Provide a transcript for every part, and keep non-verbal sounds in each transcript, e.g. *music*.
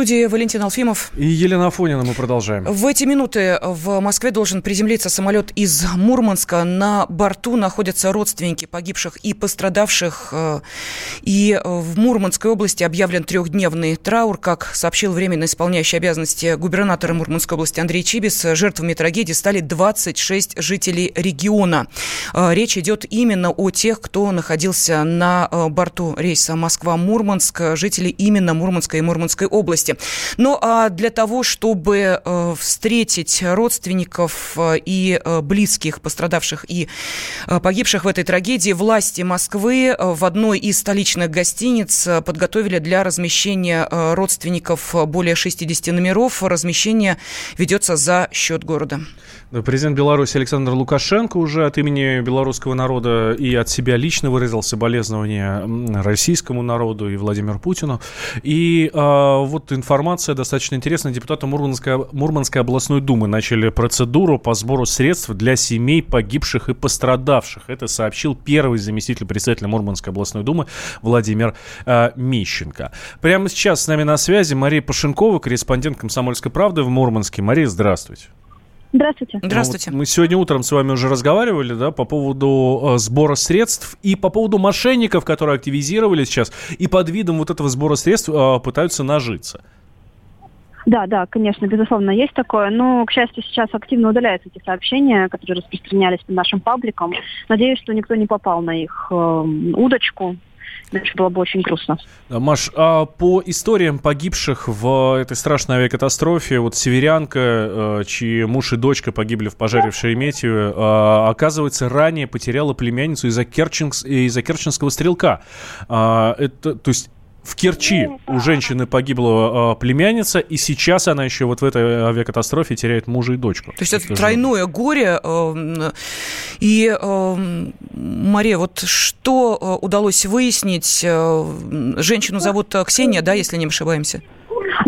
В студии Валентин Алфимов. И Елена Афонина мы продолжаем. В эти минуты в Москве должен приземлиться самолет из Мурманска. На борту находятся родственники погибших и пострадавших. Э, и в Мурманской области объявлен трехдневный траур. Как сообщил временно исполняющий обязанности губернатора Мурманской области Андрей Чибис, жертвами трагедии стали 26 жителей региона. Э, речь идет именно о тех, кто находился на э, борту рейса Москва-Мурманск, жители именно Мурманской и Мурманской области области. Ну а для того, чтобы э, встретить родственников э, и э, близких пострадавших и погибших в этой трагедии, власти Москвы в одной из столичных гостиниц подготовили для размещения родственников более 60 номеров. Размещение ведется за счет города. Президент Беларуси Александр Лукашенко уже от имени белорусского народа и от себя лично выразил соболезнования российскому народу и Владимиру Путину. И а, вот информация достаточно интересная. Депутаты Мурманской, Мурманской областной думы начали процедуру по сбору средств для семей погибших и пострадавших. Это сообщил первый заместитель председателя Мурманской областной думы Владимир а, Мищенко. Прямо сейчас с нами на связи Мария Пашенкова, корреспондент «Комсомольской правды» в Мурманске. Мария, здравствуйте. Здравствуйте. Здравствуйте. Ну, вот мы сегодня утром с вами уже разговаривали, да, по поводу э, сбора средств и по поводу мошенников, которые активизировались сейчас и под видом вот этого сбора средств э, пытаются нажиться. Да, да, конечно, безусловно, есть такое. Но, к счастью, сейчас активно удаляются эти сообщения, которые распространялись по нашим пабликам. Надеюсь, что никто не попал на их э, удочку. Иначе было бы очень грустно. Маш, а по историям погибших в этой страшной авиакатастрофе, вот северянка, э, чьи муж и дочка погибли в пожаре в Шереметьеве, э, оказывается, ранее потеряла племянницу из-за, Керченс... из керченского стрелка. А, это, то есть в Керчи у женщины погибла э, племянница, и сейчас она еще вот в этой авиакатастрофе теряет мужа и дочку. То есть это тройное горе. Э, и, э, Мария, вот что э, удалось выяснить? Э, женщину зовут Ксения, да, если не ошибаемся?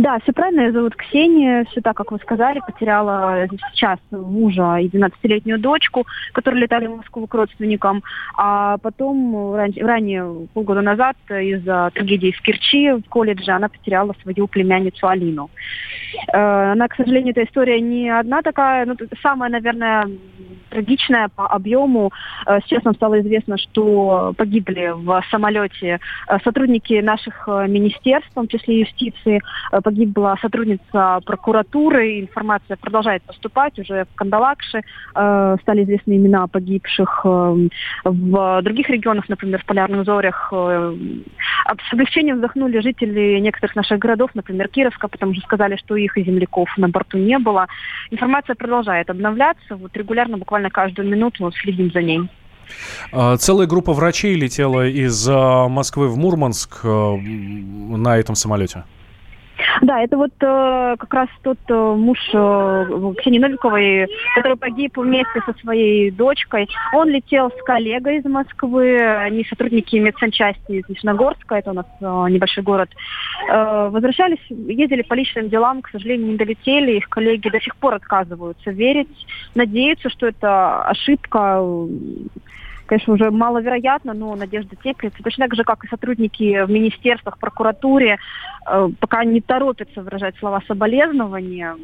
Да, все правильно. Ее зовут Ксения. Все так, как вы сказали. Потеряла сейчас мужа и 12-летнюю дочку, которые летали в Москву к родственникам. А потом, ранее, полгода назад, из-за трагедии в Керчи в колледже, она потеряла свою племянницу Алину. Э, она, к сожалению, эта история не одна такая. Ну, самая, наверное, трагичная по объему. Э, сейчас нам стало известно, что погибли в самолете э, сотрудники наших министерств, в том числе юстиции, погибла сотрудница прокуратуры, информация продолжает поступать уже в Кандалакше, э, стали известны имена погибших э, в других регионах, например, в Полярных Зорях. Э, с облегчением вздохнули жители некоторых наших городов, например, Кировска, потому что сказали, что их и земляков на борту не было. Информация продолжает обновляться, вот регулярно, буквально каждую минуту мы следим за ней. А, целая группа врачей летела из Москвы в Мурманск на этом самолете. Да, это вот э, как раз тот э, муж э, Ксении Новиковой, который погиб вместе со своей дочкой. Он летел с коллегой из Москвы, они сотрудники медсанчасти из Нижнегорска, это у нас э, небольшой город. Э, возвращались, ездили по личным делам, к сожалению, не долетели. Их коллеги до сих пор отказываются верить, надеются, что это ошибка конечно, уже маловероятно, но надежда теплится. Точно так же, как и сотрудники в министерствах, прокуратуре, э, пока не торопятся выражать слова соболезнования,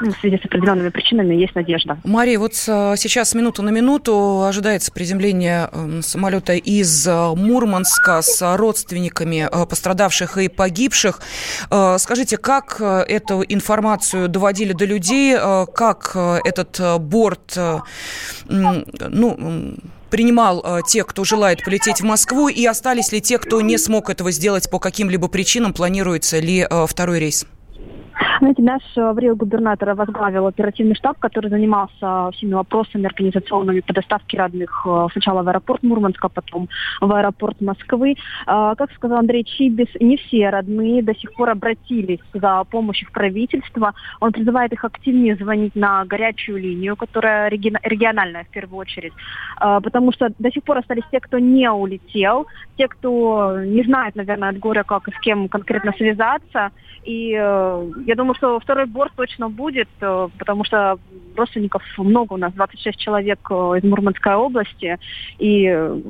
в связи с определенными причинами есть надежда. Мария, вот э, сейчас минуту на минуту ожидается приземление эм, самолета из э, Мурманска с родственниками пострадавших и погибших. Скажите, как эту информацию доводили до людей, как этот борт, ну, принимал э, тех, кто желает полететь в Москву, и остались ли те, кто не смог этого сделать по каким-либо причинам, планируется ли э, второй рейс? Знаете, наш аврил губернатор возглавил оперативный штаб, который занимался всеми вопросами организационными по доставке родных э, сначала в аэропорт Мурманска, потом в аэропорт Москвы. А, как сказал Андрей Чибис, не все родные до сих пор обратились за помощью в правительство. Он призывает их активнее звонить на горячую линию, которая региональная в первую очередь, а, потому что до сих пор остались те, кто не улетел, те, кто не знает, наверное, от горя, как и с кем конкретно связаться. И э, я думаю, думаю, что второй борт точно будет, э, потому что родственников много у нас, 26 человек э, из Мурманской области, и э,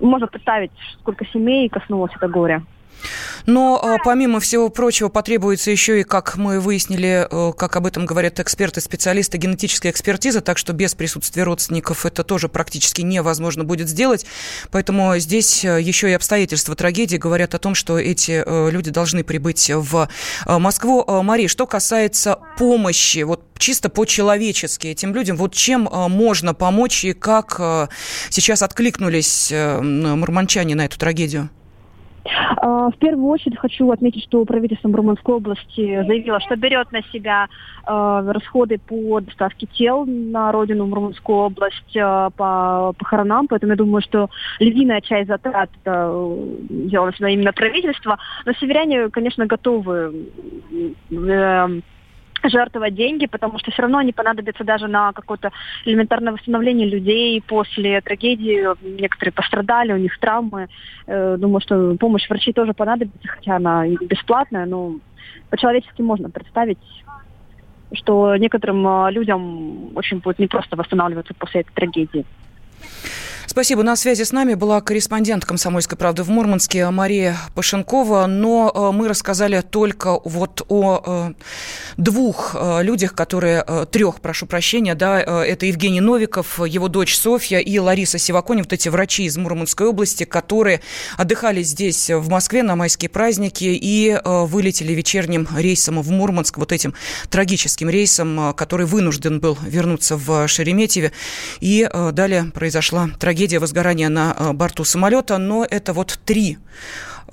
можно представить, сколько семей коснулось это горе. Но а, помимо всего прочего потребуется еще и, как мы выяснили, э, как об этом говорят эксперты, специалисты, генетическая экспертиза, так что без присутствия родственников это тоже практически невозможно будет сделать. Поэтому здесь э, еще и обстоятельства трагедии говорят о том, что эти э, люди должны прибыть в Москву. Мария, что касается помощи, вот чисто по-человечески этим людям, вот чем можно помочь и как сейчас откликнулись мурманчане на эту трагедию? А, в первую очередь хочу отметить, что правительство Мурманской области заявило, что берет на себя э, расходы по доставке тел на родину Мурманскую область э, по похоронам, поэтому я думаю, что львиная часть затрат себя именно правительство, но северяне, конечно, готовы э, жертвовать деньги, потому что все равно они понадобятся даже на какое-то элементарное восстановление людей после трагедии. Некоторые пострадали, у них травмы. Э, думаю, что помощь врачей тоже понадобится, хотя она бесплатная, но по-человечески можно представить, что некоторым э, людям очень будет непросто восстанавливаться после этой трагедии. Спасибо. На связи с нами была корреспондент «Комсомольской правды» в Мурманске Мария Пашенкова. Но э, мы рассказали только вот о э, двух э, людях, которые, трех, прошу прощения, да, это Евгений Новиков, его дочь Софья и Лариса Сиваконь, вот эти врачи из Мурманской области, которые отдыхали здесь, в Москве, на майские праздники и вылетели вечерним рейсом в Мурманск, вот этим трагическим рейсом, который вынужден был вернуться в Шереметьеве. И далее произошла трагедия трагедия возгорания на э, борту самолета, но это вот три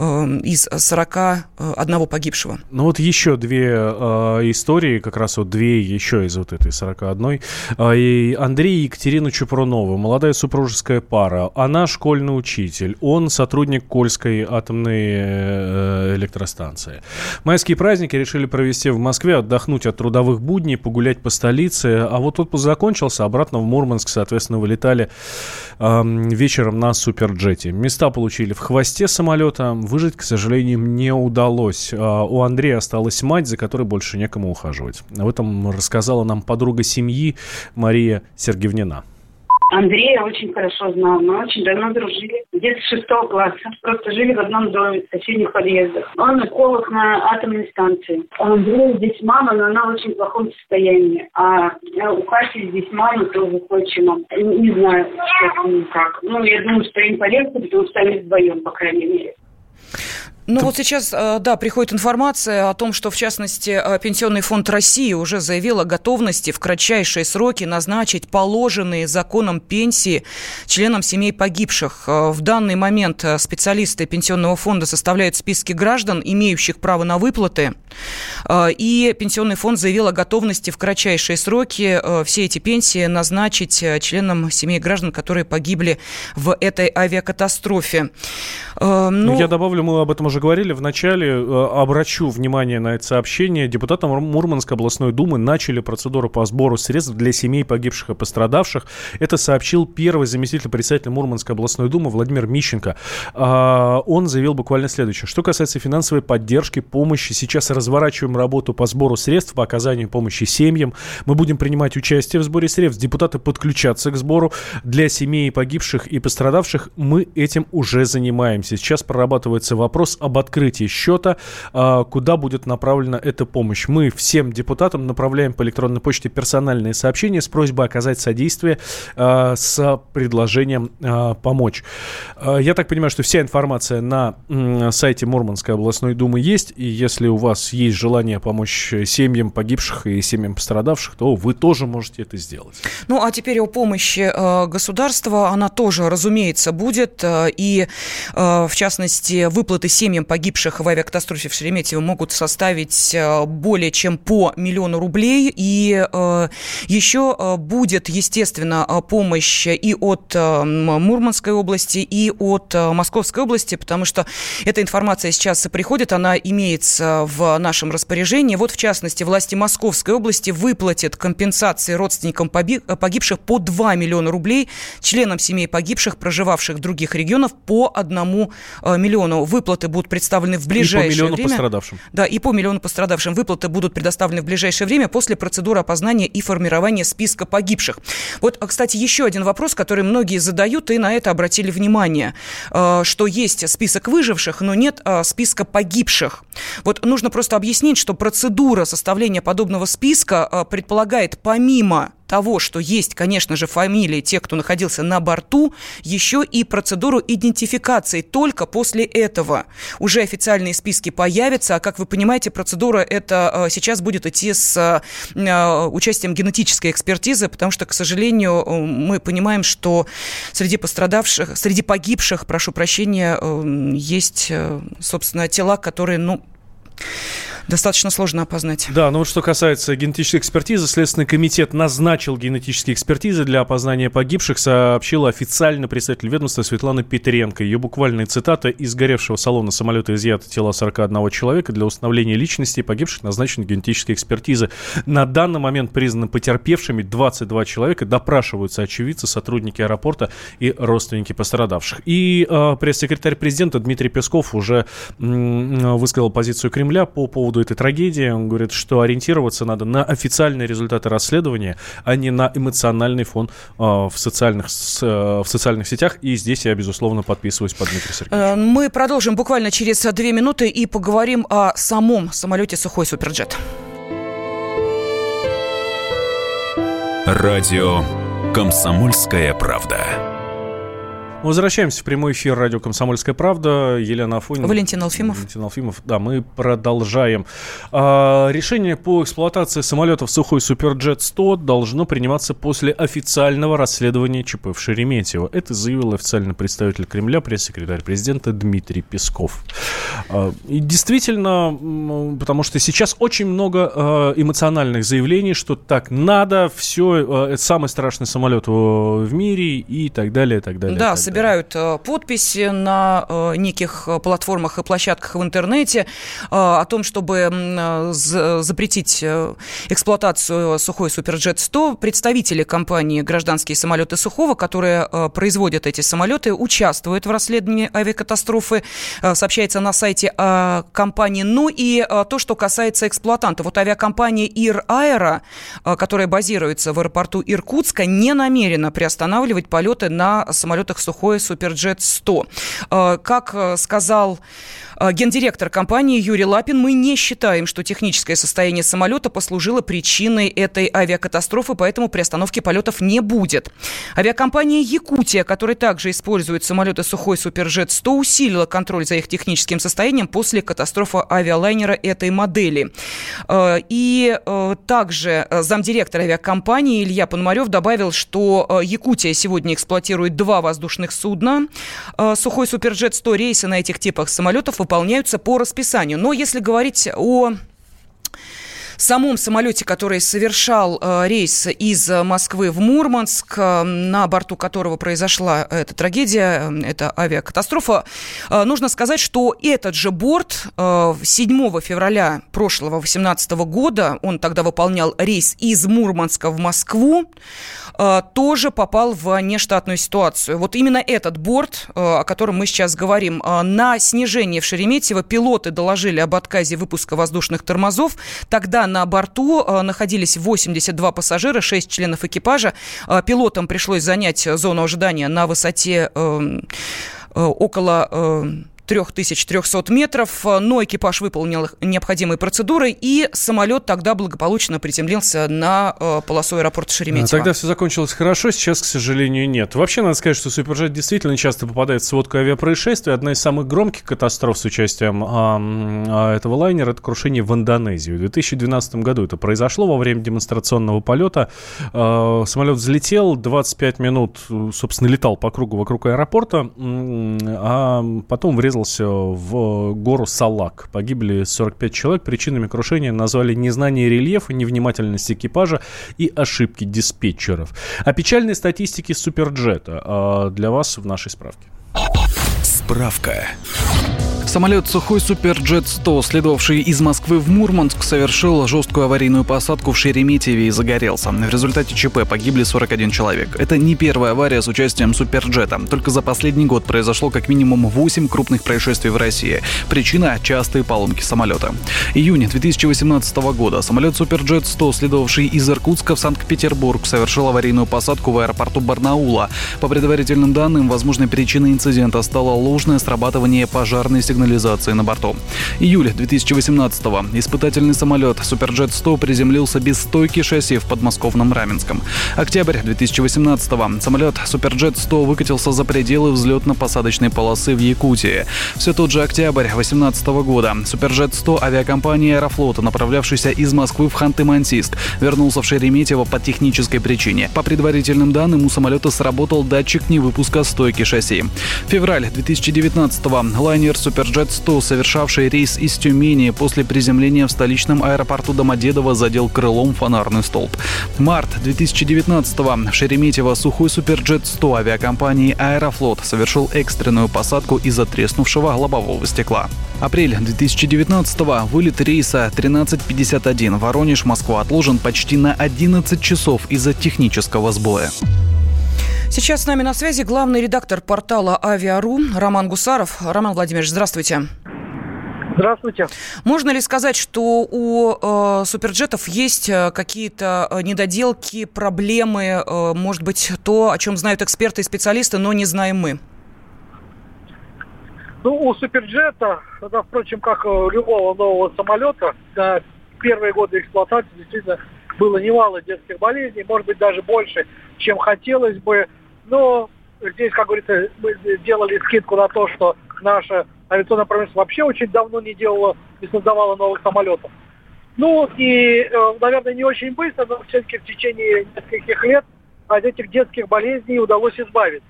Эм, из 41 погибшего. Ну вот еще две э, истории, как раз вот две еще из вот этой 41. Э, и Андрей и Екатерина Чупрунова, молодая супружеская пара. Она школьный учитель, он сотрудник Кольской атомной э, электростанции. Майские праздники решили провести в Москве, отдохнуть от трудовых будней, погулять по столице. А вот отпуск закончился, обратно в Мурманск, соответственно, вылетали вечером на суперджете. Места получили в хвосте самолета, выжить, к сожалению, не удалось. А, у Андрея осталась мать, за которой больше некому ухаживать. Об этом рассказала нам подруга семьи Мария Сергеевнина. Андрея очень хорошо знал. Мы очень давно дружили. Где-то с шестого класса. Просто жили в одном доме, в соседних подъездах. Он эколог на атомной станции. У Андрея здесь мама, но она в очень плохом состоянии. А у Кати здесь мама тоже отчимом. Не знаю, как. Ну, я думаю, что им полегче, потому что они вдвоем, по крайней мере. Ну вот сейчас, э, да, приходит информация о том, что, в частности, э, Пенсионный фонд России уже заявил о готовности в кратчайшие сроки назначить положенные законом пенсии членам семей погибших. Э, в данный момент специалисты Пенсионного фонда составляют списки граждан, имеющих право на выплаты. И Пенсионный фонд заявил о готовности в кратчайшие сроки все эти пенсии назначить членам семей граждан, которые погибли в этой авиакатастрофе. Ну, ну, Я добавлю, мы об этом уже уже говорили в начале, э, обращу внимание на это сообщение. Депутаты Мурманской областной думы начали процедуру по сбору средств для семей погибших и пострадавших. Это сообщил первый заместитель председателя Мурманской областной думы Владимир Мищенко. А, он заявил буквально следующее. Что касается финансовой поддержки, помощи, сейчас разворачиваем работу по сбору средств, по оказанию помощи семьям. Мы будем принимать участие в сборе средств. Депутаты подключатся к сбору. Для семей погибших и пострадавших мы этим уже занимаемся. Сейчас прорабатывается вопрос об открытии счета, а, куда будет направлена эта помощь. Мы всем депутатам направляем по электронной почте персональные сообщения с просьбой оказать содействие а, с предложением а, помочь. Я так понимаю, что вся информация на сайте Мурманской областной думы есть, и если у вас есть желание помочь семьям погибших и семьям пострадавших, то вы тоже можете это сделать. Ну, а теперь о помощи государства. Она тоже, разумеется, будет. И, в частности, выплаты семьям семьям погибших в авиакатастрофе в Шереметьево могут составить э, более чем по миллиону рублей. И э, еще э, будет, естественно, помощь и от Мурманской области, и от Московской области, потому что эта информация сейчас приходит, она имеется в нашем распоряжении. Вот, в частности, власти Московской области выплатят компенсации родственникам погибших по 2 миллиона рублей, членам семей погибших, проживавших в других регионах, по 1 миллиону. Выплаты будут представлены в ближайшее и по миллиону время. пострадавшим. Да, и по миллиону пострадавшим. Выплаты будут предоставлены в ближайшее время после процедуры опознания и формирования списка погибших. Вот, а, кстати, еще один вопрос, который многие задают, и на это обратили внимание, э, что есть список выживших, но нет э, списка погибших. Вот нужно просто объяснить, что процедура составления подобного списка предполагает помимо того, что есть, конечно же, фамилии тех, кто находился на борту, еще и процедуру идентификации. Только после этого уже официальные списки появятся. А как вы понимаете, процедура это э, сейчас будет идти с э, участием генетической экспертизы, потому что, к сожалению, э, мы понимаем, что среди пострадавших, среди погибших, прошу прощения, есть, собственно, тела, которые, ну, достаточно сложно опознать. Да, ну вот что касается генетической экспертизы, Следственный комитет назначил генетические экспертизы для опознания погибших, сообщила официально представитель ведомства Светлана Петренко. Ее буквальная цитата «Из горевшего салона самолета изъято тела 41 человека. Для установления личности погибших назначены генетические экспертизы. На данный момент признаны потерпевшими 22 человека. Допрашиваются очевидцы, сотрудники аэропорта и родственники пострадавших. И э, пресс-секретарь президента Дмитрий Песков уже э, высказал позицию Кремля по поводу поводу этой трагедии. Он говорит, что ориентироваться надо на официальные результаты расследования, а не на эмоциональный фон э, в, социальных, с, э, в социальных сетях. И здесь я, безусловно, подписываюсь под Дмитрия Сергеевича. Э, мы продолжим буквально через две минуты и поговорим о самом самолете «Сухой Суперджет». Радио «Комсомольская правда». Возвращаемся в прямой эфир радио «Комсомольская правда». Елена Афонина. Валентин Алфимов. Валентин Алфимов. Да, мы продолжаем. А, решение по эксплуатации самолетов «Сухой Суперджет-100» должно приниматься после официального расследования ЧП в Шереметьево. Это заявил официальный представитель Кремля, пресс-секретарь президента Дмитрий Песков. А, и действительно, потому что сейчас очень много а, эмоциональных заявлений, что так надо, все, а, это самый страшный самолет в мире и так далее, и так далее. Да, собирают э, подписи на э, неких э, платформах и площадках в интернете о том, чтобы запретить эксплуатацию сухой Суперджет-100. Представители компании «Гражданские самолеты Сухого», которые производят эти самолеты, участвуют в расследовании авиакатастрофы. Сообщается на сайте компании. Ну и то, что касается эксплуатанта. Вот авиакомпания «Ир Аэро», которая базируется в аэропорту Иркутска, не намерена приостанавливать полеты на самолетах Сухого сухой Суперджет 100. Э, как э, сказал гендиректор компании Юрий Лапин, мы не считаем, что техническое состояние самолета послужило причиной этой авиакатастрофы, поэтому приостановки полетов не будет. Авиакомпания Якутия, которая также использует самолеты Сухой Суперджет 100, усилила контроль за их техническим состоянием после катастрофы авиалайнера этой модели. И также замдиректора авиакомпании Илья Пономарев добавил, что Якутия сегодня эксплуатирует два воздушных судна. Сухой Суперджет 100 рейсы на этих типах самолетов выполняются по расписанию. Но если говорить о самом самолете, который совершал э, рейс из Москвы в Мурманск, э, на борту которого произошла эта трагедия, э, эта авиакатастрофа, э, нужно сказать, что этот же борт э, 7 февраля прошлого 2018 года, он тогда выполнял рейс из Мурманска в Москву, э, тоже попал в нештатную ситуацию. Вот именно этот борт, э, о котором мы сейчас говорим, э, на снижение в Шереметьево пилоты доложили об отказе выпуска воздушных тормозов. Тогда на борту э, находились 82 пассажира, 6 членов экипажа. Э, пилотам пришлось занять зону ожидания на высоте эм, э, около 3300 метров, но экипаж выполнил необходимые процедуры, и самолет тогда благополучно приземлился на э, полосу аэропорта Шереметьево. Тогда все закончилось хорошо, сейчас, к сожалению, нет. Вообще, надо сказать, что Суперджет действительно часто попадает в сводку авиапроисшествий. Одна из самых громких катастроф с участием а, этого лайнера – это крушение в Индонезии. В 2012 году это произошло во время демонстрационного полета. А, самолет взлетел, 25 минут, собственно, летал по кругу вокруг аэропорта, а потом врезался врезался в гору Салак. Погибли 45 человек. Причинами крушения назвали незнание рельефа, невнимательность экипажа и ошибки диспетчеров. О печальной статистике Суперджета а для вас в нашей справке. Справка. Самолет «Сухой Суперджет-100», следовавший из Москвы в Мурманск, совершил жесткую аварийную посадку в Шереметьеве и загорелся. В результате ЧП погибли 41 человек. Это не первая авария с участием Суперджета. Только за последний год произошло как минимум 8 крупных происшествий в России. Причина – частые поломки самолета. Июнь 2018 года самолет Суперджет-100, следовавший из Иркутска в Санкт-Петербург, совершил аварийную посадку в аэропорту Барнаула. По предварительным данным, возможной причиной инцидента стало ложное срабатывание пожарной сигнализации сигнализации на борту. Июль 2018-го. Испытательный самолет Суперджет-100 приземлился без стойки шасси в подмосковном Раменском. Октябрь 2018-го. Самолет Суперджет-100 выкатился за пределы взлетно-посадочной полосы в Якутии. Все тот же октябрь 2018 года. Суперджет-100 авиакомпании Аэрофлота, направлявшийся из Москвы в Ханты-Мансийск, вернулся в Шереметьево по технической причине. По предварительным данным, у самолета сработал датчик невыпуска стойки шасси. Февраль 2019-го. Лайнер Суперджет Суперджет-100, совершавший рейс из Тюмени после приземления в столичном аэропорту Домодедово, задел крылом фонарный столб. Март 2019-го. Шереметьево сухой Суперджет-100 авиакомпании «Аэрофлот» совершил экстренную посадку из-за треснувшего лобового стекла. Апрель 2019-го. Вылет рейса 1351 Воронеж-Москва отложен почти на 11 часов из-за технического сбоя. Сейчас с нами на связи главный редактор портала «Авиару» Роман Гусаров. Роман Владимирович, здравствуйте. Здравствуйте. Можно ли сказать, что у э, суперджетов есть э, какие-то э, недоделки, проблемы, э, может быть, то, о чем знают эксперты и специалисты, но не знаем мы? Ну, у суперджета, да, впрочем, как у любого нового самолета, да, первые годы эксплуатации действительно было немало детских болезней, может быть, даже больше, чем хотелось бы. Но здесь, как говорится, мы делали скидку на то, что наша авиационная промышленность вообще очень давно не делала, не создавала новых самолетов. Ну и, э, наверное, не очень быстро, но все-таки в течение нескольких лет от этих детских болезней удалось избавиться.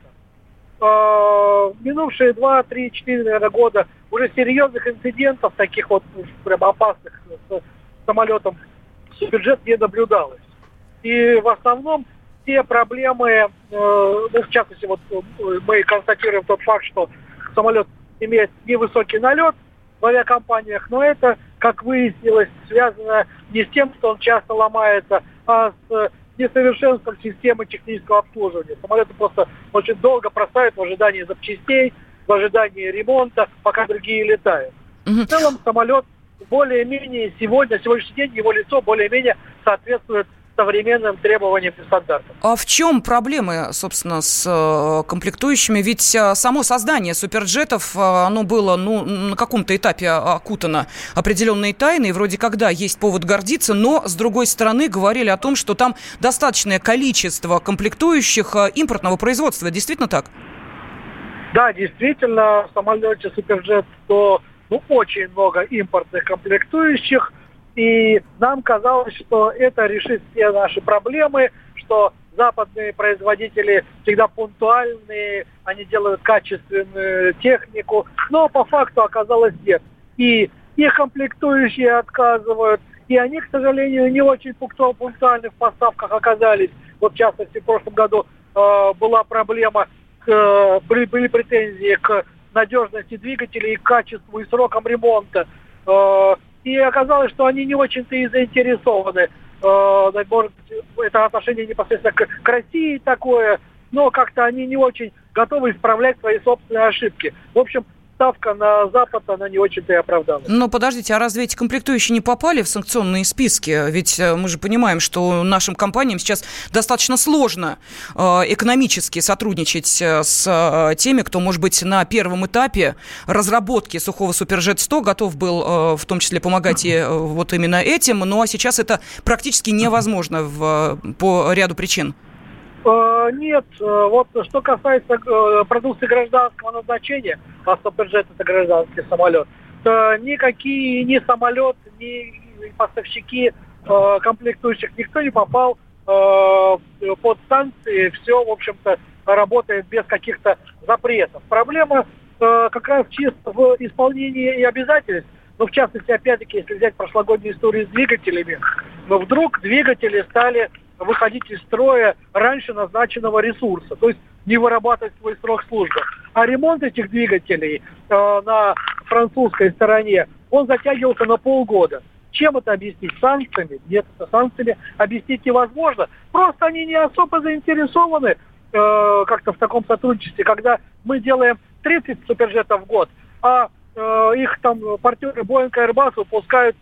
Э, минувшие два, три, четыре, наверное, года уже серьезных инцидентов, таких вот прям опасных с самолетом, бюджет не наблюдалось. И в основном те проблемы, э, ну, в частности, вот э, мы констатируем тот факт, что самолет имеет невысокий налет в авиакомпаниях, но это, как выяснилось, связано не с тем, что он часто ломается, а с несовершенством системы технического обслуживания. Самолеты просто очень долго проставят в ожидании запчастей, в ожидании ремонта, пока другие летают. Угу. В целом самолет более-менее сегодня, сегодняшний день его лицо более-менее соответствует современным требованиям и стандартам. А в чем проблемы, собственно, с э, комплектующими? Ведь э, само создание суперджетов, э, оно было ну, на каком-то этапе окутано определенной тайной, вроде когда есть повод гордиться, но, с другой стороны, говорили о том, что там достаточное количество комплектующих импортного производства. Действительно так? Да, действительно, в самолете Суперджет 100 ну, очень много импортных комплектующих, и нам казалось, что это решит все наши проблемы, что западные производители всегда пунктуальные, они делают качественную технику, но по факту оказалось нет. И их комплектующие отказывают, и они, к сожалению, не очень пунктуальны в поставках оказались. Вот в частности, в прошлом году э, была проблема, э, были, были претензии к надежности двигателей, к качеству и срокам ремонта. Э, и оказалось, что они не очень-то и заинтересованы. Э, может быть, это отношение непосредственно к, к России такое, но как-то они не очень готовы исправлять свои собственные ошибки. В общем, ставка на Запад, она не очень-то и оправдана. Но подождите, а разве эти комплектующие не попали в санкционные списки? Ведь э, мы же понимаем, что нашим компаниям сейчас достаточно сложно э, экономически сотрудничать э, с теми, кто, может быть, на первом этапе разработки сухого Суперджет-100 готов был в том числе помогать и вот именно этим, ну а сейчас это практически невозможно в, по ряду причин. Э, нет, э, вот что касается э, продукции гражданского назначения, а Суперджет это гражданский самолет, то никакие ни самолет, ни поставщики комплектующих, никто не попал под санкции, все, в общем-то, работает без каких-то запретов. Проблема как раз чисто в исполнении и обязательств. Ну, в частности, опять-таки, если взять прошлогоднюю историю с двигателями, но вдруг двигатели стали выходить из строя раньше назначенного ресурса, то есть не вырабатывать свой срок службы. А ремонт этих двигателей э, на французской стороне, он затягивался на полгода. Чем это объяснить? Санкциями? Нет, санкциями объяснить невозможно. Просто они не особо заинтересованы э, как-то в таком сотрудничестве, когда мы делаем 30 суперджетов в год, а э, их там партнеры Boeing и Airbus выпускают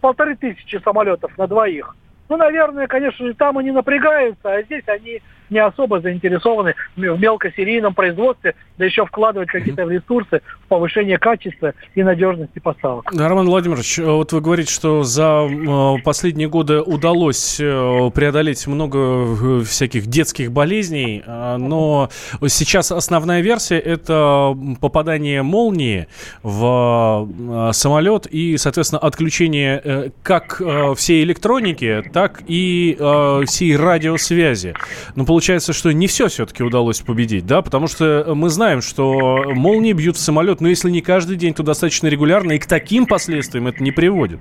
полторы тысячи самолетов на двоих. Ну, наверное, конечно же, там они напрягаются, а здесь они не особо заинтересованы в мелкосерийном производстве, да еще вкладывать какие-то ресурсы в повышение качества и надежности поставок. Роман Владимирович, э, вот вы говорите, что за э, последние годы удалось э, преодолеть много всяких детских болезней, но сейчас основная версия это попадание молнии в самолет и, соответственно, отключение как всей электроники, так и всей радиосвязи. Но получается получается, что не все все-таки удалось победить, да? Потому что мы знаем, что молнии бьют в самолет, но если не каждый день, то достаточно регулярно, и к таким последствиям это не приводит.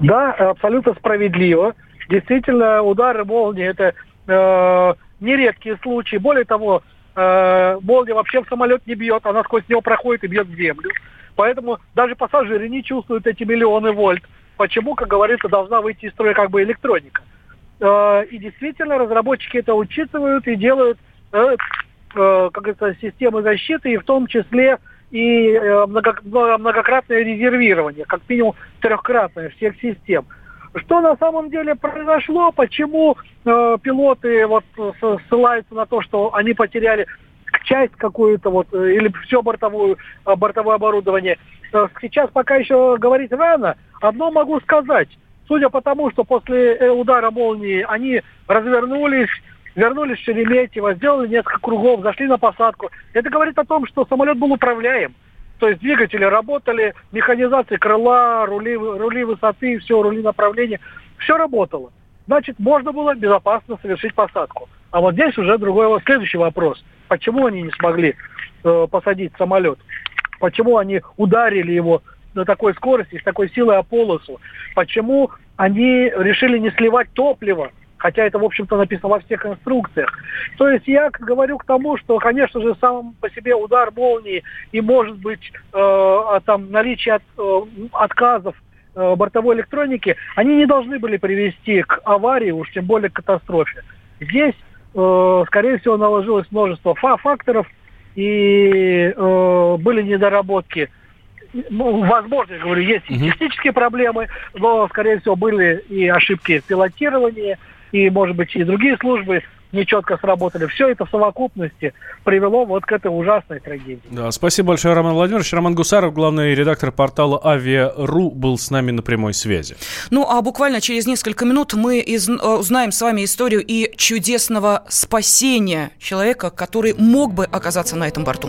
Да, абсолютно справедливо. Действительно, удары молнии это э, нередкие случаи. Более того, э, молния вообще в самолет не бьет, она сквозь него проходит и бьет в землю. Поэтому даже пассажиры не чувствуют эти миллионы вольт. Почему, как говорится, должна выйти из строя как бы электроника. Э, и действительно разработчики это учитывают и делают, э, э, как говорится, системы защиты, и в том числе и многократное резервирование, как минимум трехкратное всех систем. Что на самом деле произошло, почему э, пилоты вот ссылаются на то, что они потеряли часть какую-то вот или все бортовую, бортовое оборудование. Сейчас пока еще говорить рано. Одно могу сказать. Судя по тому, что после э, удара молнии они развернулись, вернулись в Шереметьево, сделали несколько кругов, зашли на посадку. Это говорит о том, что самолет был управляем. То есть двигатели работали, механизация крыла, рули, рули высоты, все, рули направления. Все работало. Значит, можно было безопасно совершить посадку. А вот здесь уже другой следующий вопрос. Почему они не смогли э, посадить самолет? Почему они ударили его на такой скорости, с такой силой о полосу. Почему они решили не сливать топливо, хотя это, в общем-то, написано во всех инструкциях. То есть я говорю к тому, что, конечно же, сам по себе удар молнии и, может быть, э, там наличие от, э, отказов э, бортовой электроники, они не должны были привести к аварии, уж тем более к катастрофе. Здесь, э, скорее всего, наложилось множество факторов, и э, были недоработки – возможно, я говорю, есть и технические проблемы, но, скорее всего, были и ошибки в пилотировании, и, может быть, и другие службы нечетко сработали. Все это в совокупности привело вот к этой ужасной трагедии. Да, спасибо большое, Роман Владимирович. Роман Гусаров, главный редактор портала Авиа.ру, был с нами на прямой связи. Ну, а буквально через несколько минут мы из, э, узнаем с вами историю и чудесного спасения человека, который мог бы оказаться на этом борту.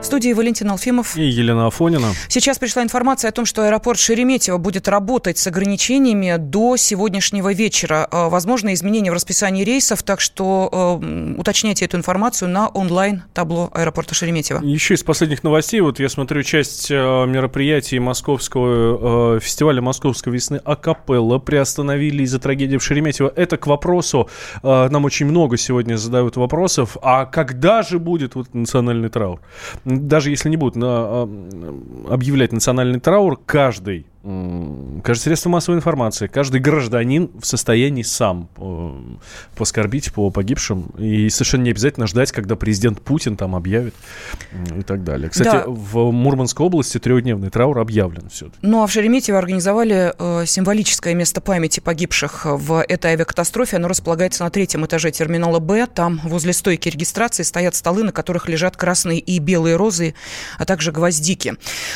В студии Валентин Алфимов. И Елена Афонина. Сейчас пришла информация о том, что аэропорт Шереметьево будет работать с ограничениями до сегодняшнего вечера. А, возможно, изменения в расписании рейсов, так что э, уточняйте эту информацию на онлайн-табло аэропорта Шереметьево. Еще из последних новостей, вот я смотрю часть э, мероприятий московского э, фестиваля «Московской весны» Акапелла приостановили из-за трагедии в Шереметьево. Это к вопросу, э, нам очень много сегодня задают вопросов, а когда же будет вот национальный траур? Даже если не будут на, а, объявлять национальный траур, каждый каждое средство массовой информации, каждый гражданин в состоянии сам э, поскорбить по погибшим. И совершенно не обязательно ждать, когда президент Путин там объявит и так далее. Кстати, да. в Мурманской области трехдневный траур объявлен все. Ну а в Шереметьево организовали э, символическое место памяти погибших в этой авиакатастрофе. Оно располагается на третьем этаже терминала «Б». Там возле стойки регистрации стоят столы, на которых лежат красные и белые розы, а также гвоздики.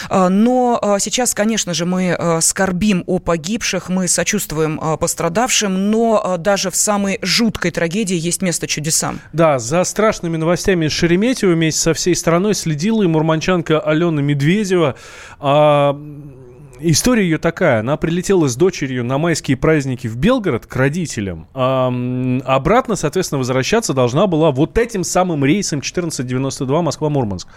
Э, но э, сейчас, конечно же, мы Э, скорбим о погибших, мы сочувствуем э, пострадавшим, но э, даже в самой жуткой трагедии есть место чудесам. Да, за страшными новостями из Шереметьево вместе со всей страной следила и мурманчанка Алена Медведева. История ее такая. Она прилетела с дочерью на майские праздники в Белгород к родителям. А, обратно, соответственно, возвращаться должна была вот этим самым рейсом 1492 Москва-Мурманск.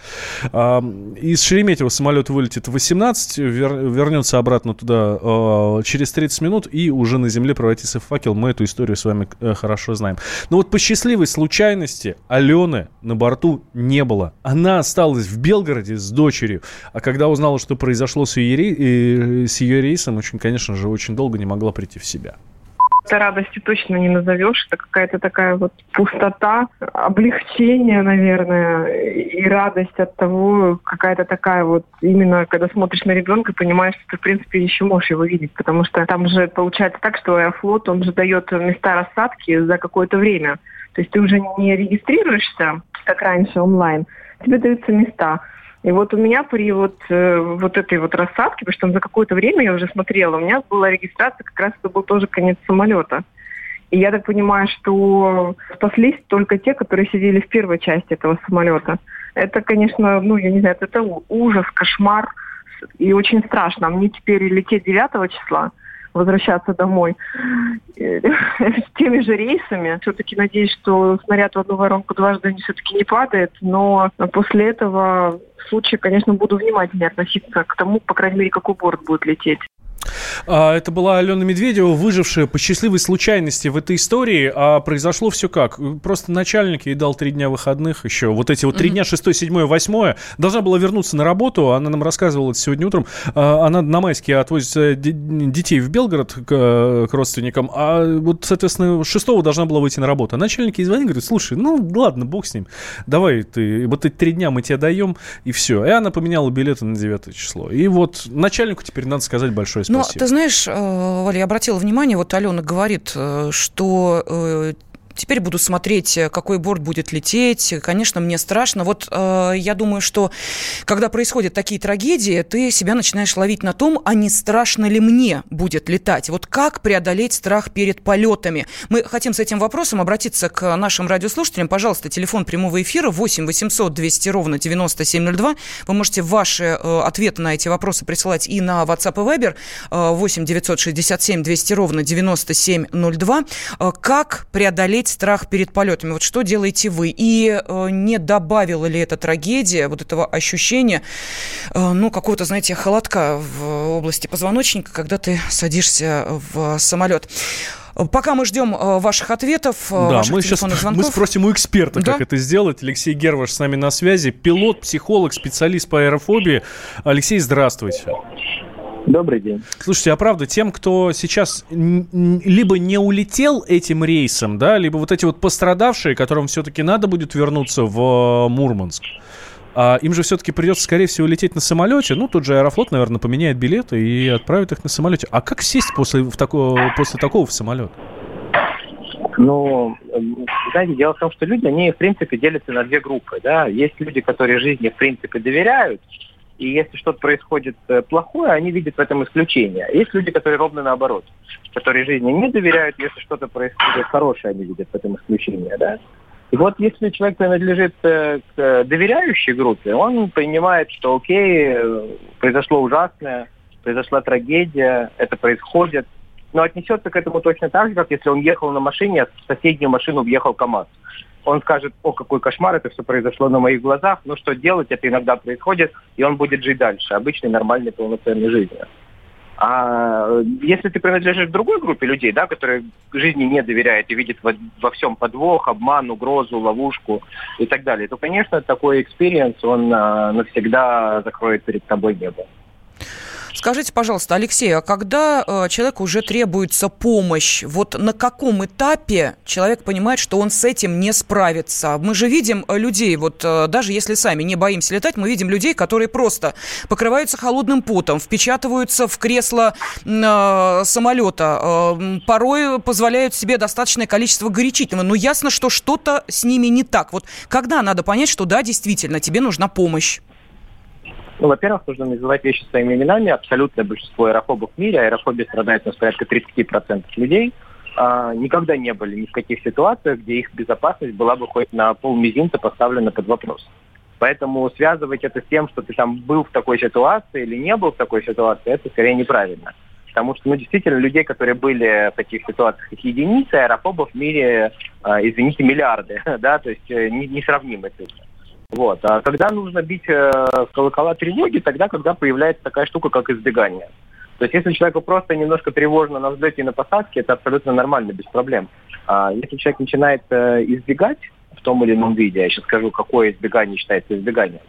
А, из Шереметьево самолет вылетит в 18, вер, вернется обратно туда а, через 30 минут и уже на земле превратится в факел. Мы эту историю с вами а, хорошо знаем. Но вот по счастливой случайности Алены на борту не было. Она осталась в Белгороде с дочерью. А когда узнала, что произошло с ее, с ее рейсом, очень, конечно же, очень долго не могла прийти в себя это радостью точно не назовешь. Это какая-то такая вот пустота, облегчение, наверное, и радость от того, какая-то такая вот именно, когда смотришь на ребенка, понимаешь, что ты, в принципе, еще можешь его видеть, потому что там же получается так, что Аэрофлот, он же дает места рассадки за какое-то время. То есть ты уже не регистрируешься, как раньше, онлайн, тебе даются места. И вот у меня при вот, э, вот этой вот рассадке, потому что за какое-то время я уже смотрела, у меня была регистрация, как раз это был тоже конец самолета. И я так понимаю, что спаслись только те, которые сидели в первой части этого самолета. Это, конечно, ну, я не знаю, это ужас, кошмар и очень страшно. Мне теперь лететь 9 числа, возвращаться домой *laughs* с теми же рейсами. Все-таки надеюсь, что снаряд в одну воронку дважды все-таки не падает, но после этого случае, конечно, буду внимательнее относиться к тому, по крайней мере, какой борт будет лететь. А, это была Алена Медведева, выжившая по счастливой случайности в этой истории. А произошло все как? Просто начальник ей дал три дня выходных еще. Вот эти вот три mm-hmm. дня, шестой, седьмой, восьмое. Должна была вернуться на работу. Она нам рассказывала это сегодня утром. А, она на майские отвозит детей в Белгород к, к родственникам. А вот, соответственно, шестого должна была выйти на работу. А начальник ей звонит, говорит, слушай, ну ладно, бог с ним. Давай ты, вот эти три дня мы тебе даем, и все. И она поменяла билеты на 9 число. И вот начальнику теперь надо сказать большое спасибо. Но ты знаешь, э, Валя, я обратила внимание, вот Алена говорит, э, что э, Теперь буду смотреть, э, какой борт будет лететь. Конечно, мне страшно. Вот э, я думаю, что когда происходят такие трагедии, ты себя начинаешь ловить на том, а не страшно ли мне будет летать. Вот как преодолеть страх перед полетами? Мы хотим с этим вопросом обратиться к нашим радиослушателям. Пожалуйста, телефон прямого эфира 8 800 200 ровно 9702. Вы можете ваши э, ответы на эти вопросы присылать и на WhatsApp и Viber э, 8 967 200 ровно 9702. Э, как преодолеть преодолеть страх перед полетами. Вот что делаете вы? И э, не добавила ли эта трагедия вот этого ощущения, э, ну, какого-то, знаете, холодка в области позвоночника, когда ты садишься в самолет? Пока мы ждем э, ваших ответов, да, ваших мы сейчас *laughs* звонков. мы спросим у эксперта, да? как это сделать. Алексей Герваш с нами на связи. Пилот, психолог, специалист по аэрофобии. Алексей, здравствуйте. Добрый день. Слушайте, а правда, тем, кто сейчас либо не улетел этим рейсом, да, либо вот эти вот пострадавшие, которым все-таки надо будет вернуться в э, Мурманск, а им же все-таки придется, скорее всего, лететь на самолете. Ну, тут же Аэрофлот, наверное, поменяет билеты и отправит их на самолете. А как сесть после, в такого, после такого в самолет? Ну, знаете, дело в том, что люди, они, в принципе, делятся на две группы, да. Есть люди, которые жизни, в принципе, доверяют, и если что-то происходит э, плохое, они видят в этом исключение. Есть люди, которые ровно наоборот, которые жизни не доверяют, если что-то происходит хорошее, они видят в этом исключение. Да? И вот если человек принадлежит э, к доверяющей группе, он понимает, что окей, э, произошло ужасное, произошла трагедия, это происходит, но отнесется к этому точно так же, как если он ехал на машине, а в соседнюю машину въехал КАМАЗ он скажет, о, какой кошмар, это все произошло на моих глазах, ну что делать, это иногда происходит, и он будет жить дальше, обычной нормальной полноценной жизнью. А если ты принадлежишь другой группе людей, да, которые жизни не доверяют и видят во, во всем подвох, обман, угрозу, ловушку и так далее, то, конечно, такой experience, он а, навсегда закроет перед тобой небо. Скажите, пожалуйста, Алексей, а когда э, человеку уже требуется помощь, вот на каком этапе человек понимает, что он с этим не справится? Мы же видим э, людей, вот э, даже если сами не боимся летать, мы видим людей, которые просто покрываются холодным потом, впечатываются в кресло э, самолета, э, порой позволяют себе достаточное количество горячительного, но ясно, что что-то с ними не так. Вот когда надо понять, что да, действительно, тебе нужна помощь? Ну, во-первых, нужно называть вещи своими именами. Абсолютное большинство аэрофобов в мире, аэрофобия страдает у порядка 30% людей, а, никогда не были ни в каких ситуациях, где их безопасность была бы хоть на полмизинца поставлена под вопрос. Поэтому связывать это с тем, что ты там был в такой ситуации или не был в такой ситуации, это скорее неправильно. Потому что, ну, действительно, людей, которые были в таких ситуациях, как единицы, аэрофобов в мире, э, извините, миллиарды, *laughs* да, то есть э, не, несравнимы цифры. Вот. А когда нужно бить э, колокола тревоги, тогда, когда появляется такая штука, как избегание. То есть если человеку просто немножко тревожно на взлете и на посадке, это абсолютно нормально, без проблем. А если человек начинает э, избегать в том или ином виде, я сейчас скажу, какое избегание считается избеганием,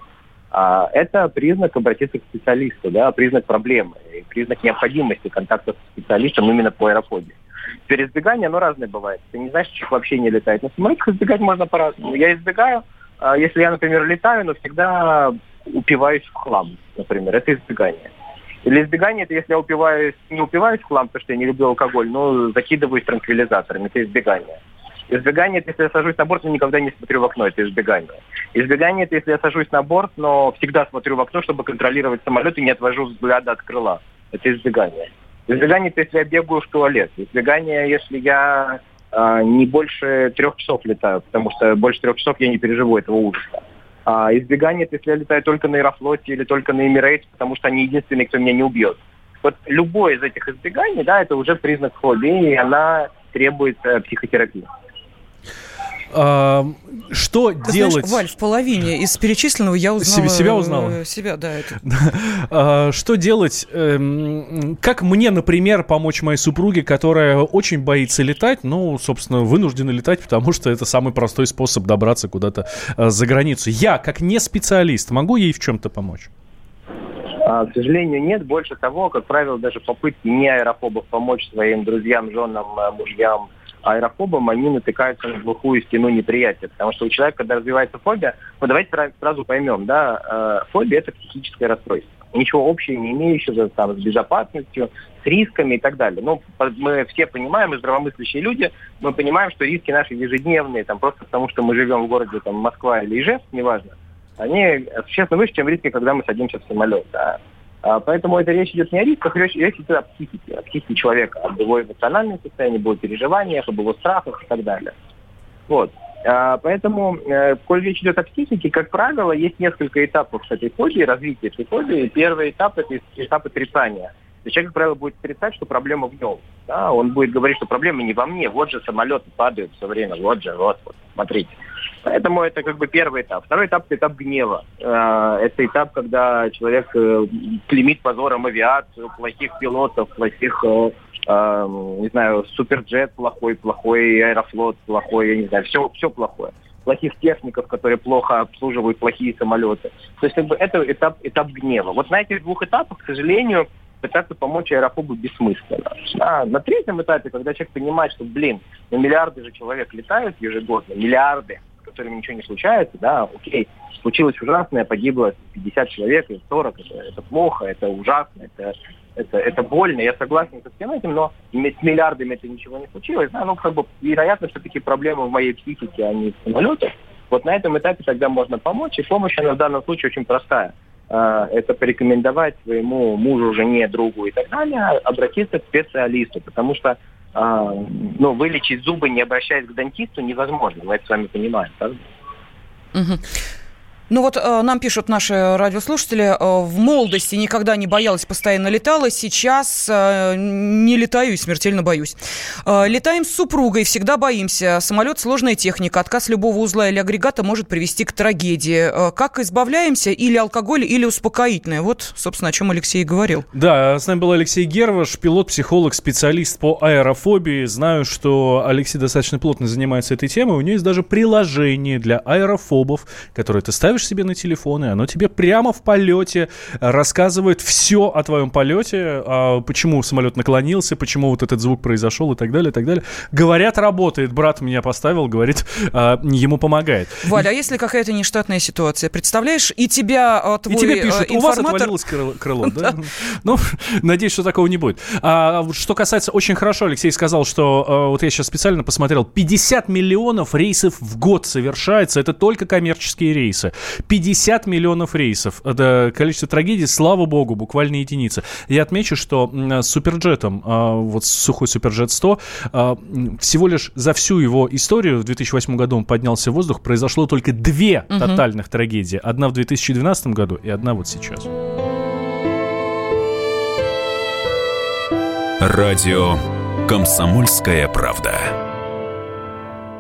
а, это признак обратиться к специалисту, да, признак проблемы, признак необходимости контакта с специалистом именно по аэрофобии. Теперь избегание, оно разное бывает. Ты не знаешь, человек вообще не летает. На самолетах избегать можно по-разному. Я избегаю, если я, например, летаю, но всегда упиваюсь в хлам, например. Это избегание. Или избегание, это если я упиваюсь, не упиваюсь в хлам, потому что я не люблю алкоголь, но закидываюсь транквилизаторами. Это избегание. Избегание, это если я сажусь на борт, но никогда не смотрю в окно, это избегание. Избегание, это если я сажусь на борт, но всегда смотрю в окно, чтобы контролировать самолет и не отвожу взгляда от крыла. Это избегание. Избегание, это если я бегаю в туалет. Избегание, если я не больше трех часов летаю, потому что больше трех часов я не переживу этого ужаса. А избегание, это если я летаю только на Аэрофлоте или только на Emirates, потому что они единственные, кто меня не убьет. Вот любое из этих избеганий, да, это уже признак фобии, и она требует э, психотерапии. А, что Ты делать? Знаешь, Валь, в половине из перечисленного я узнала... Себя узнала? Себя, да. Это. *laughs* а, что делать? Эм, как мне, например, помочь моей супруге, которая очень боится летать, ну, собственно, вынуждена летать, потому что это самый простой способ добраться куда-то э, за границу. Я, как не специалист, могу ей в чем-то помочь? А, к сожалению, нет. Больше того, как правило, даже попытки не аэрофобов помочь своим друзьям, женам, э, мужьям, аэрофобом, они натыкаются на глухую стену неприятия. Потому что у человека, когда развивается фобия, ну давайте сразу поймем, да, э, фобия – это психическое расстройство. Ничего общего не имеющего там, с безопасностью, с рисками и так далее. Ну, мы все понимаем, мы здравомыслящие люди, мы понимаем, что риски наши ежедневные, там, просто потому что мы живем в городе там, Москва или Ижевск, неважно, они существенно выше, чем риски, когда мы садимся в самолет. Да. А, поэтому это речь идет не о рисках, речь, речь идет о психике, о психике человека, об его эмоциональном состоянии, об его переживаниях, об его страхах и так далее. Вот. А, поэтому, э, коль речь идет о психике, как правило, есть несколько этапов этой фобии, развития этой фобии. Первый этап – это этап отрицания. То есть человек, как правило, будет отрицать, что проблема в нем. Да? Он будет говорить, что проблема не во мне, вот же самолеты падают все время, вот же, вот, вот смотрите. Поэтому это как бы первый этап. Второй этап – это этап гнева. Э, это этап, когда человек э, клеймит позором авиацию, плохих пилотов, плохих, э, не знаю, суперджет плохой, плохой аэрофлот плохой, я не знаю, все, все плохое плохих техников, которые плохо обслуживают плохие самолеты. То есть как бы это этап, этап гнева. Вот на этих двух этапах, к сожалению, пытаться помочь аэрофобу бессмысленно. А на третьем этапе, когда человек понимает, что, блин, ну миллиарды же человек летают ежегодно, миллиарды, которыми ничего не случается, да, окей, случилось ужасное, погибло 50 человек или 40, это, это плохо, это ужасно, это, это, это больно, я согласен со всем этим, но с миллиардами это ничего не случилось, да, ну, как бы, вероятно, все-таки проблемы в моей психике, а не в самолете. Вот на этом этапе тогда можно помочь, и помощь, она в данном случае очень простая. А, это порекомендовать своему мужу, жене, другу и так далее, обратиться к специалисту, потому что ну, вылечить зубы, не обращаясь к дантисту, невозможно. Мы это с вами понимаем, правда? Угу. Ну вот э, нам пишут наши радиослушатели, э, в молодости никогда не боялась, постоянно летала, сейчас э, не летаю и смертельно боюсь. Э, летаем с супругой, всегда боимся. Самолет – сложная техника, отказ любого узла или агрегата может привести к трагедии. Э, как избавляемся? Или алкоголь, или успокоительное? Вот, собственно, о чем Алексей говорил. Да, с нами был Алексей Герваш, пилот, психолог, специалист по аэрофобии. Знаю, что Алексей достаточно плотно занимается этой темой. У него есть даже приложение для аэрофобов, которое ты ставишь ставишь себе на телефон, и оно тебе прямо в полете рассказывает все о твоем полете, а почему самолет наклонился, почему вот этот звук произошел и так далее, и так далее. Говорят, работает. Брат меня поставил, говорит, а, ему помогает. Валя, а если какая-то нештатная ситуация, представляешь, и тебя а, твой И тебе пишут, у вас отвалилось крыло, *laughs* да? Ну, надеюсь, что такого не будет. А что касается, очень хорошо, Алексей сказал, что вот я сейчас специально посмотрел, 50 миллионов рейсов в год совершается, это только коммерческие рейсы. 50 миллионов рейсов. Это количество трагедий, слава богу, буквально единица. Я отмечу, что с Суперджетом, вот сухой Суперджет 100, а, всего лишь за всю его историю в 2008 году он поднялся в воздух, произошло только две угу. тотальных трагедии. Одна в 2012 году и одна вот сейчас. Радио «Комсомольская правда».